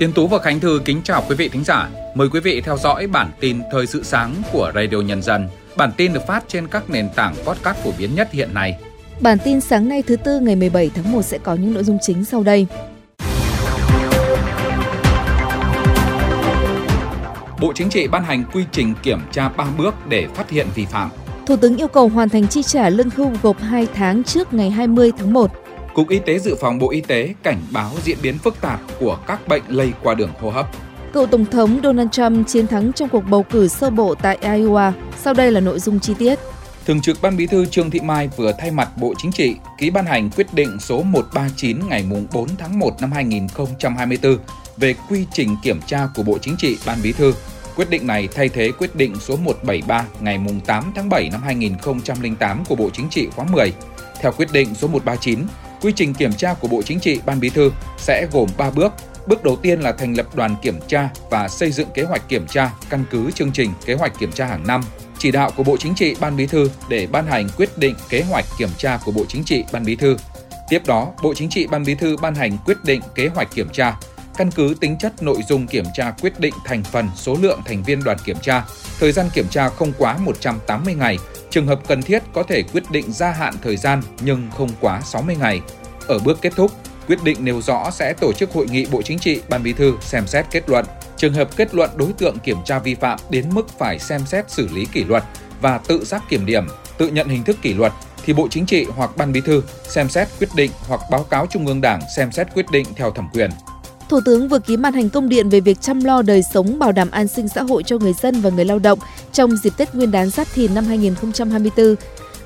Tiến Tú và Khánh Thư kính chào quý vị thính giả. Mời quý vị theo dõi bản tin Thời sự sáng của Radio Nhân dân. Bản tin được phát trên các nền tảng podcast phổ biến nhất hiện nay. Bản tin sáng nay thứ tư ngày 17 tháng 1 sẽ có những nội dung chính sau đây. Bộ Chính trị ban hành quy trình kiểm tra 3 bước để phát hiện vi phạm. Thủ tướng yêu cầu hoàn thành chi trả lương hưu gộp 2 tháng trước ngày 20 tháng 1. Cục Y tế Dự phòng Bộ Y tế cảnh báo diễn biến phức tạp của các bệnh lây qua đường hô hấp. Cựu Tổng thống Donald Trump chiến thắng trong cuộc bầu cử sơ bộ tại Iowa. Sau đây là nội dung chi tiết. Thường trực Ban Bí thư Trương Thị Mai vừa thay mặt Bộ Chính trị ký ban hành quyết định số 139 ngày 4 tháng 1 năm 2024 về quy trình kiểm tra của Bộ Chính trị Ban Bí thư. Quyết định này thay thế quyết định số 173 ngày 8 tháng 7 năm 2008 của Bộ Chính trị khóa 10. Theo quyết định số 139, quy trình kiểm tra của Bộ Chính trị Ban Bí thư sẽ gồm 3 bước. Bước đầu tiên là thành lập đoàn kiểm tra và xây dựng kế hoạch kiểm tra căn cứ chương trình kế hoạch kiểm tra hàng năm chỉ đạo của Bộ Chính trị Ban Bí thư để ban hành quyết định kế hoạch kiểm tra của Bộ Chính trị Ban Bí thư. Tiếp đó, Bộ Chính trị Ban Bí thư ban hành quyết định kế hoạch kiểm tra, căn cứ tính chất nội dung kiểm tra quyết định thành phần số lượng thành viên đoàn kiểm tra, thời gian kiểm tra không quá 180 ngày, trường hợp cần thiết có thể quyết định gia hạn thời gian nhưng không quá 60 ngày. Ở bước kết thúc, quyết định nêu rõ sẽ tổ chức hội nghị Bộ Chính trị Ban Bí thư xem xét kết luận Trường hợp kết luận đối tượng kiểm tra vi phạm đến mức phải xem xét xử lý kỷ luật và tự giác kiểm điểm, tự nhận hình thức kỷ luật thì Bộ Chính trị hoặc Ban Bí thư xem xét quyết định hoặc báo cáo Trung ương Đảng xem xét quyết định theo thẩm quyền. Thủ tướng vừa ký ban hành công điện về việc chăm lo đời sống bảo đảm an sinh xã hội cho người dân và người lao động trong dịp Tết Nguyên đán Giáp Thìn năm 2024.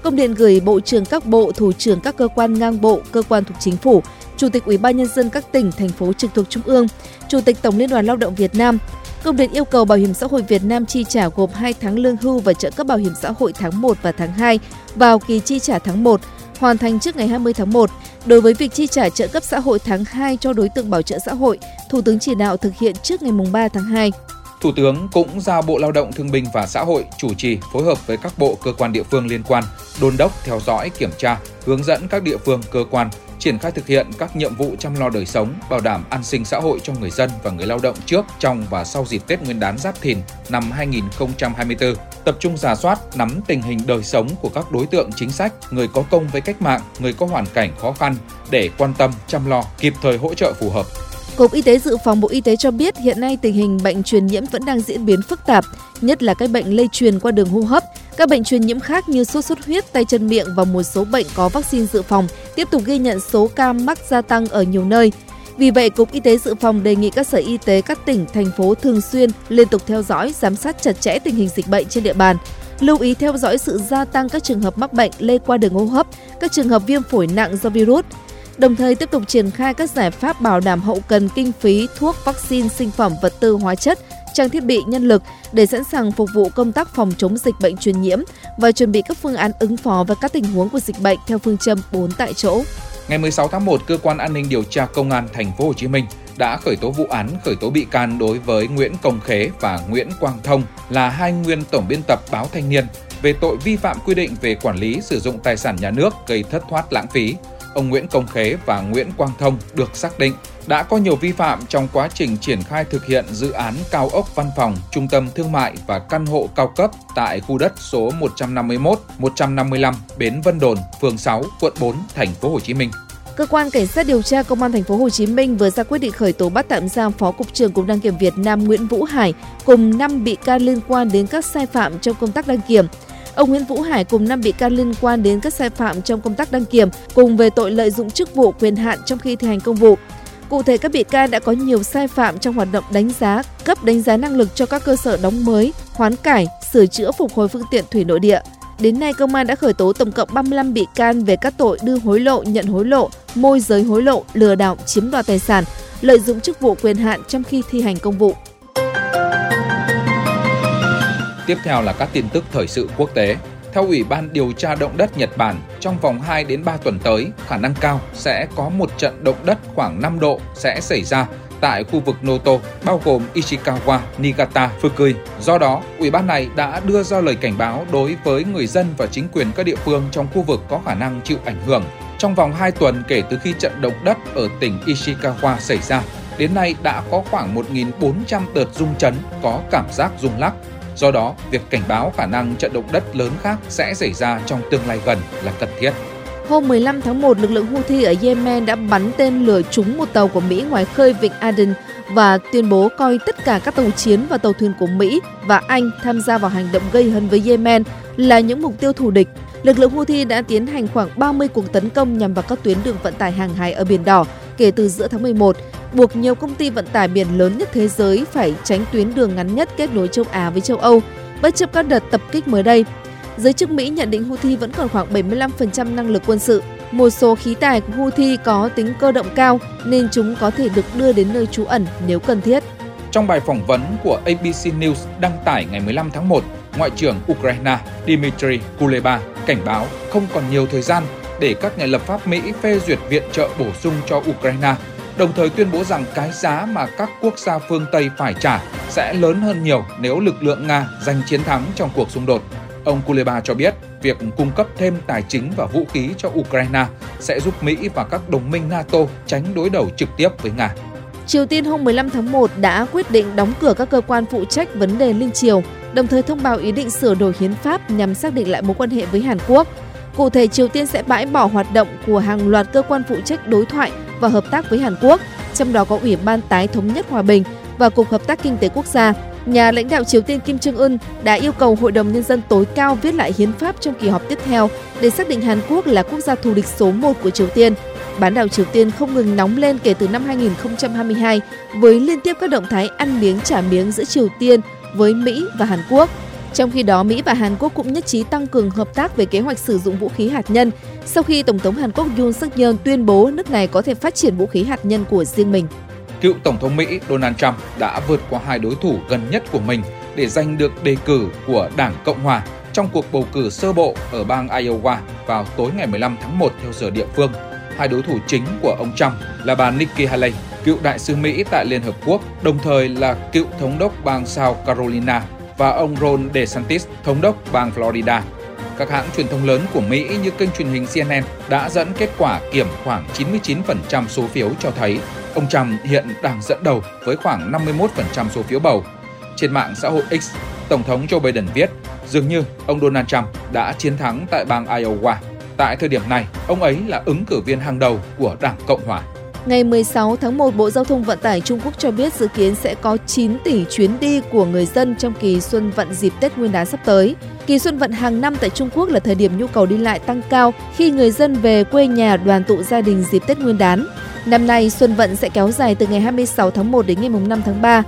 Công điện gửi Bộ trưởng các bộ, thủ trưởng các cơ quan ngang bộ, cơ quan thuộc chính phủ, Chủ tịch Ủy ban nhân dân các tỉnh, thành phố trực thuộc Trung ương, Chủ tịch Tổng Liên đoàn Lao động Việt Nam. Công điện yêu cầu Bảo hiểm xã hội Việt Nam chi trả gộp 2 tháng lương hưu và trợ cấp bảo hiểm xã hội tháng 1 và tháng 2 vào kỳ chi trả tháng 1, hoàn thành trước ngày 20 tháng 1. Đối với việc chi trả trợ cấp xã hội tháng 2 cho đối tượng bảo trợ xã hội, Thủ tướng chỉ đạo thực hiện trước ngày 3 tháng 2. Thủ tướng cũng giao Bộ Lao động Thương binh và Xã hội chủ trì phối hợp với các bộ cơ quan địa phương liên quan, đôn đốc theo dõi, kiểm tra, hướng dẫn các địa phương cơ quan triển khai thực hiện các nhiệm vụ chăm lo đời sống, bảo đảm an sinh xã hội cho người dân và người lao động trước, trong và sau dịp Tết Nguyên đán Giáp Thìn năm 2024, tập trung giả soát, nắm tình hình đời sống của các đối tượng chính sách, người có công với cách mạng, người có hoàn cảnh khó khăn để quan tâm, chăm lo, kịp thời hỗ trợ phù hợp. Cục Y tế Dự phòng Bộ Y tế cho biết hiện nay tình hình bệnh truyền nhiễm vẫn đang diễn biến phức tạp, nhất là các bệnh lây truyền qua đường hô hấp. Các bệnh truyền nhiễm khác như sốt xuất huyết, tay chân miệng và một số bệnh có vaccine dự phòng tiếp tục ghi nhận số ca mắc gia tăng ở nhiều nơi. Vì vậy, Cục Y tế Dự phòng đề nghị các sở y tế các tỉnh, thành phố thường xuyên liên tục theo dõi, giám sát chặt chẽ tình hình dịch bệnh trên địa bàn, lưu ý theo dõi sự gia tăng các trường hợp mắc bệnh lây qua đường hô hấp, các trường hợp viêm phổi nặng do virus, đồng thời tiếp tục triển khai các giải pháp bảo đảm hậu cần kinh phí, thuốc, vaccine, sinh phẩm, vật tư, hóa chất, trang thiết bị, nhân lực để sẵn sàng phục vụ công tác phòng chống dịch bệnh truyền nhiễm và chuẩn bị các phương án ứng phó với các tình huống của dịch bệnh theo phương châm 4 tại chỗ. Ngày 16 tháng 1, cơ quan an ninh điều tra công an thành phố Hồ Chí Minh đã khởi tố vụ án khởi tố bị can đối với Nguyễn Công Khế và Nguyễn Quang Thông là hai nguyên tổng biên tập báo Thanh niên về tội vi phạm quy định về quản lý sử dụng tài sản nhà nước gây thất thoát lãng phí. Ông Nguyễn Công Khế và Nguyễn Quang Thông được xác định đã có nhiều vi phạm trong quá trình triển khai thực hiện dự án cao ốc văn phòng, trung tâm thương mại và căn hộ cao cấp tại khu đất số 151, 155 Bến Vân Đồn, phường 6, quận 4, thành phố Hồ Chí Minh. Cơ quan cảnh sát điều tra công an thành phố Hồ Chí Minh vừa ra quyết định khởi tố bắt tạm giam Phó cục trưởng Cục đăng kiểm Việt Nam Nguyễn Vũ Hải cùng 5 bị can liên quan đến các sai phạm trong công tác đăng kiểm. Ông Nguyễn Vũ Hải cùng 5 bị can liên quan đến các sai phạm trong công tác đăng kiểm cùng về tội lợi dụng chức vụ quyền hạn trong khi thi hành công vụ. Cụ thể các bị can đã có nhiều sai phạm trong hoạt động đánh giá, cấp đánh giá năng lực cho các cơ sở đóng mới, hoán cải, sửa chữa phục hồi phương tiện thủy nội địa. Đến nay, công an đã khởi tố tổng cộng 35 bị can về các tội đưa hối lộ, nhận hối lộ, môi giới hối lộ, lừa đảo, chiếm đoạt tài sản, lợi dụng chức vụ quyền hạn trong khi thi hành công vụ. Tiếp theo là các tin tức thời sự quốc tế. Theo Ủy ban điều tra động đất Nhật Bản, trong vòng 2 đến 3 tuần tới, khả năng cao sẽ có một trận động đất khoảng 5 độ sẽ xảy ra tại khu vực Noto, bao gồm Ishikawa, Niigata, Fukui. Do đó, ủy ban này đã đưa ra lời cảnh báo đối với người dân và chính quyền các địa phương trong khu vực có khả năng chịu ảnh hưởng. Trong vòng 2 tuần kể từ khi trận động đất ở tỉnh Ishikawa xảy ra, đến nay đã có khoảng 1.400 đợt rung chấn có cảm giác rung lắc. Do đó, việc cảnh báo khả năng trận động đất lớn khác sẽ xảy ra trong tương lai gần là cần thiết. Hôm 15 tháng 1, lực lượng Houthi ở Yemen đã bắn tên lửa trúng một tàu của Mỹ ngoài khơi vịnh Aden và tuyên bố coi tất cả các tàu chiến và tàu thuyền của Mỹ và Anh tham gia vào hành động gây hấn với Yemen là những mục tiêu thù địch. Lực lượng Houthi đã tiến hành khoảng 30 cuộc tấn công nhằm vào các tuyến đường vận tải hàng hải ở Biển Đỏ kể từ giữa tháng 11, buộc nhiều công ty vận tải biển lớn nhất thế giới phải tránh tuyến đường ngắn nhất kết nối châu Á với châu Âu, bất chấp các đợt tập kích mới đây. Giới chức Mỹ nhận định Houthi vẫn còn khoảng 75% năng lực quân sự. Một số khí tài của Houthi có tính cơ động cao nên chúng có thể được đưa đến nơi trú ẩn nếu cần thiết. Trong bài phỏng vấn của ABC News đăng tải ngày 15 tháng 1, Ngoại trưởng Ukraine Dmitry Kuleba cảnh báo không còn nhiều thời gian để các nhà lập pháp Mỹ phê duyệt viện trợ bổ sung cho Ukraine, đồng thời tuyên bố rằng cái giá mà các quốc gia phương Tây phải trả sẽ lớn hơn nhiều nếu lực lượng Nga giành chiến thắng trong cuộc xung đột. Ông Kuleba cho biết, việc cung cấp thêm tài chính và vũ khí cho Ukraine sẽ giúp Mỹ và các đồng minh NATO tránh đối đầu trực tiếp với Nga. Triều Tiên hôm 15 tháng 1 đã quyết định đóng cửa các cơ quan phụ trách vấn đề linh triều, đồng thời thông báo ý định sửa đổi hiến pháp nhằm xác định lại mối quan hệ với Hàn Quốc. Cụ thể, Triều Tiên sẽ bãi bỏ hoạt động của hàng loạt cơ quan phụ trách đối thoại và hợp tác với Hàn Quốc, trong đó có Ủy ban Tái thống nhất hòa bình và Cục Hợp tác Kinh tế Quốc gia. Nhà lãnh đạo Triều Tiên Kim Jong Un đã yêu cầu Hội đồng Nhân dân tối cao viết lại hiến pháp trong kỳ họp tiếp theo để xác định Hàn Quốc là quốc gia thù địch số 1 của Triều Tiên. Bán đảo Triều Tiên không ngừng nóng lên kể từ năm 2022 với liên tiếp các động thái ăn miếng trả miếng giữa Triều Tiên với Mỹ và Hàn Quốc. Trong khi đó, Mỹ và Hàn Quốc cũng nhất trí tăng cường hợp tác về kế hoạch sử dụng vũ khí hạt nhân sau khi Tổng thống Hàn Quốc Yoon suk yeol tuyên bố nước này có thể phát triển vũ khí hạt nhân của riêng mình. Cựu Tổng thống Mỹ Donald Trump đã vượt qua hai đối thủ gần nhất của mình để giành được đề cử của Đảng Cộng Hòa trong cuộc bầu cử sơ bộ ở bang Iowa vào tối ngày 15 tháng 1 theo giờ địa phương. Hai đối thủ chính của ông Trump là bà Nikki Haley, cựu đại sứ Mỹ tại Liên Hợp Quốc, đồng thời là cựu thống đốc bang South Carolina và ông Ron DeSantis, thống đốc bang Florida. Các hãng truyền thông lớn của Mỹ như kênh truyền hình CNN đã dẫn kết quả kiểm khoảng 99% số phiếu cho thấy ông Trump hiện đang dẫn đầu với khoảng 51% số phiếu bầu. Trên mạng xã hội X, Tổng thống Joe Biden viết, dường như ông Donald Trump đã chiến thắng tại bang Iowa. Tại thời điểm này, ông ấy là ứng cử viên hàng đầu của Đảng Cộng Hòa. Ngày 16 tháng 1, Bộ Giao thông Vận tải Trung Quốc cho biết dự kiến sẽ có 9 tỷ chuyến đi của người dân trong kỳ xuân vận dịp Tết Nguyên đán sắp tới. Kỳ xuân vận hàng năm tại Trung Quốc là thời điểm nhu cầu đi lại tăng cao khi người dân về quê nhà đoàn tụ gia đình dịp Tết Nguyên đán. Năm nay, xuân vận sẽ kéo dài từ ngày 26 tháng 1 đến ngày 5 tháng 3.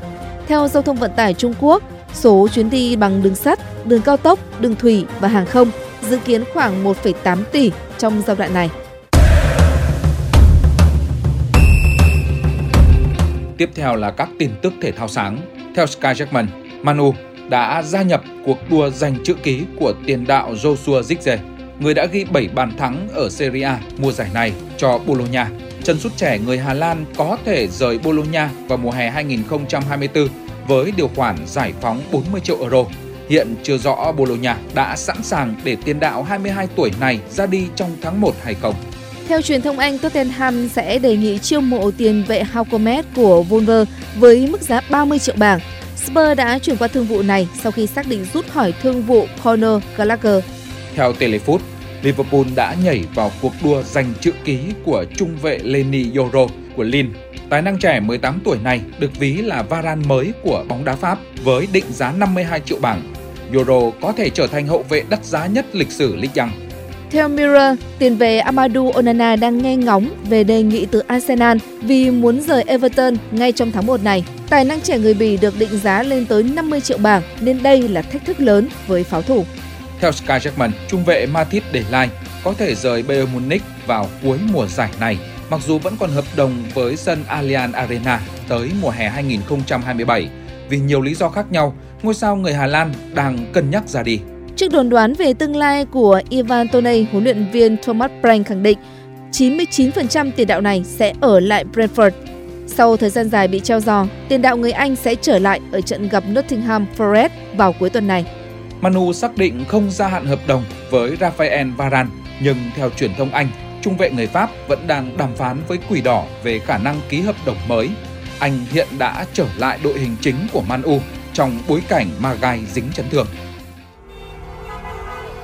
Theo Giao thông Vận tải Trung Quốc, số chuyến đi bằng đường sắt, đường cao tốc, đường thủy và hàng không dự kiến khoảng 1,8 tỷ trong giai đoạn này. Tiếp theo là các tin tức thể thao sáng. Theo Sky Jackman, Manu đã gia nhập cuộc đua giành chữ ký của tiền đạo Joshua Zirkzee, người đã ghi 7 bàn thắng ở Serie A mùa giải này cho Bologna. Chân sút trẻ người Hà Lan có thể rời Bologna vào mùa hè 2024 với điều khoản giải phóng 40 triệu euro. Hiện chưa rõ Bologna đã sẵn sàng để tiền đạo 22 tuổi này ra đi trong tháng 1 hay không. Theo truyền thông Anh, Tottenham sẽ đề nghị chiêu mộ tiền vệ Haukomet của Wolver với mức giá 30 triệu bảng. Spurs đã chuyển qua thương vụ này sau khi xác định rút khỏi thương vụ Conor Gallagher. Theo Telefoot, Liverpool đã nhảy vào cuộc đua giành chữ ký của trung vệ Lenny Yoro của Lille. Tài năng trẻ 18 tuổi này được ví là Varane mới của bóng đá Pháp với định giá 52 triệu bảng. Yoro có thể trở thành hậu vệ đắt giá nhất lịch sử Ligue 1. Theo Mirror, tiền vệ Amadou Onana đang nghe ngóng về đề nghị từ Arsenal vì muốn rời Everton ngay trong tháng 1 này. Tài năng trẻ người Bỉ được định giá lên tới 50 triệu bảng nên đây là thách thức lớn với pháo thủ. Theo Sky Jackman, trung vệ Matip De Ligt có thể rời Bayern Munich vào cuối mùa giải này, mặc dù vẫn còn hợp đồng với sân Allianz Arena tới mùa hè 2027. Vì nhiều lý do khác nhau, ngôi sao người Hà Lan đang cân nhắc ra đi. Trước đồn đoán về tương lai của Ivan Toney, huấn luyện viên Thomas Frank khẳng định 99% tiền đạo này sẽ ở lại Brentford. Sau thời gian dài bị treo giò, tiền đạo người Anh sẽ trở lại ở trận gặp Nottingham Forest vào cuối tuần này. Manu xác định không gia hạn hợp đồng với Rafael Varane, nhưng theo truyền thông Anh, trung vệ người Pháp vẫn đang đàm phán với Quỷ Đỏ về khả năng ký hợp đồng mới. anh hiện đã trở lại đội hình chính của Man U trong bối cảnh Magai dính chấn thương.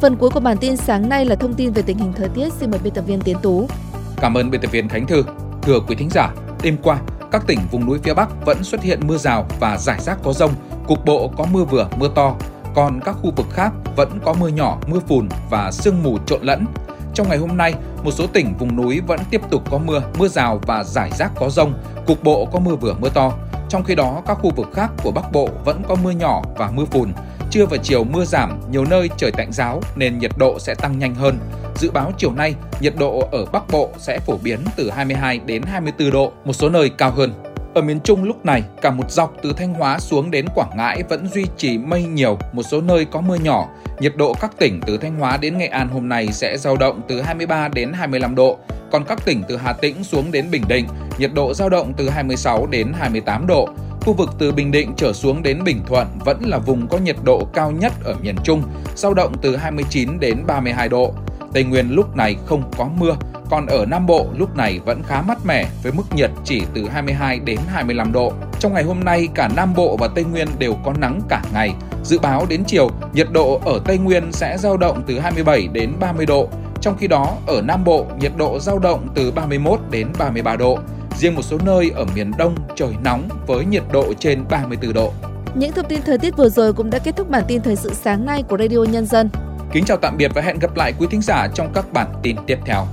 Phần cuối của bản tin sáng nay là thông tin về tình hình thời tiết. Xin mời biên tập viên Tiến Tú. Cảm ơn biên tập viên Khánh Thư. Thưa quý thính giả, đêm qua, các tỉnh vùng núi phía Bắc vẫn xuất hiện mưa rào và rải rác có rông, cục bộ có mưa vừa, mưa to. Còn các khu vực khác vẫn có mưa nhỏ, mưa phùn và sương mù trộn lẫn. Trong ngày hôm nay, một số tỉnh vùng núi vẫn tiếp tục có mưa, mưa rào và rải rác có rông, cục bộ có mưa vừa mưa to. Trong khi đó, các khu vực khác của Bắc Bộ vẫn có mưa nhỏ và mưa phùn. Trưa và chiều mưa giảm, nhiều nơi trời tạnh giáo nên nhiệt độ sẽ tăng nhanh hơn. Dự báo chiều nay, nhiệt độ ở Bắc Bộ sẽ phổ biến từ 22 đến 24 độ, một số nơi cao hơn. Ở miền Trung lúc này, cả một dọc từ Thanh Hóa xuống đến Quảng Ngãi vẫn duy trì mây nhiều, một số nơi có mưa nhỏ. Nhiệt độ các tỉnh từ Thanh Hóa đến Nghệ An hôm nay sẽ dao động từ 23 đến 25 độ. Còn các tỉnh từ Hà Tĩnh xuống đến Bình Định, nhiệt độ dao động từ 26 đến 28 độ. Khu vực từ Bình Định trở xuống đến Bình Thuận vẫn là vùng có nhiệt độ cao nhất ở miền Trung, dao động từ 29 đến 32 độ. Tây Nguyên lúc này không có mưa, còn ở Nam Bộ lúc này vẫn khá mát mẻ với mức nhiệt chỉ từ 22 đến 25 độ. Trong ngày hôm nay cả Nam Bộ và Tây Nguyên đều có nắng cả ngày. Dự báo đến chiều, nhiệt độ ở Tây Nguyên sẽ dao động từ 27 đến 30 độ. Trong khi đó, ở Nam Bộ, nhiệt độ dao động từ 31 đến 33 độ. Riêng một số nơi ở miền Đông trời nóng với nhiệt độ trên 34 độ. Những thông tin thời tiết vừa rồi cũng đã kết thúc bản tin thời sự sáng nay của Radio Nhân dân. Kính chào tạm biệt và hẹn gặp lại quý thính giả trong các bản tin tiếp theo.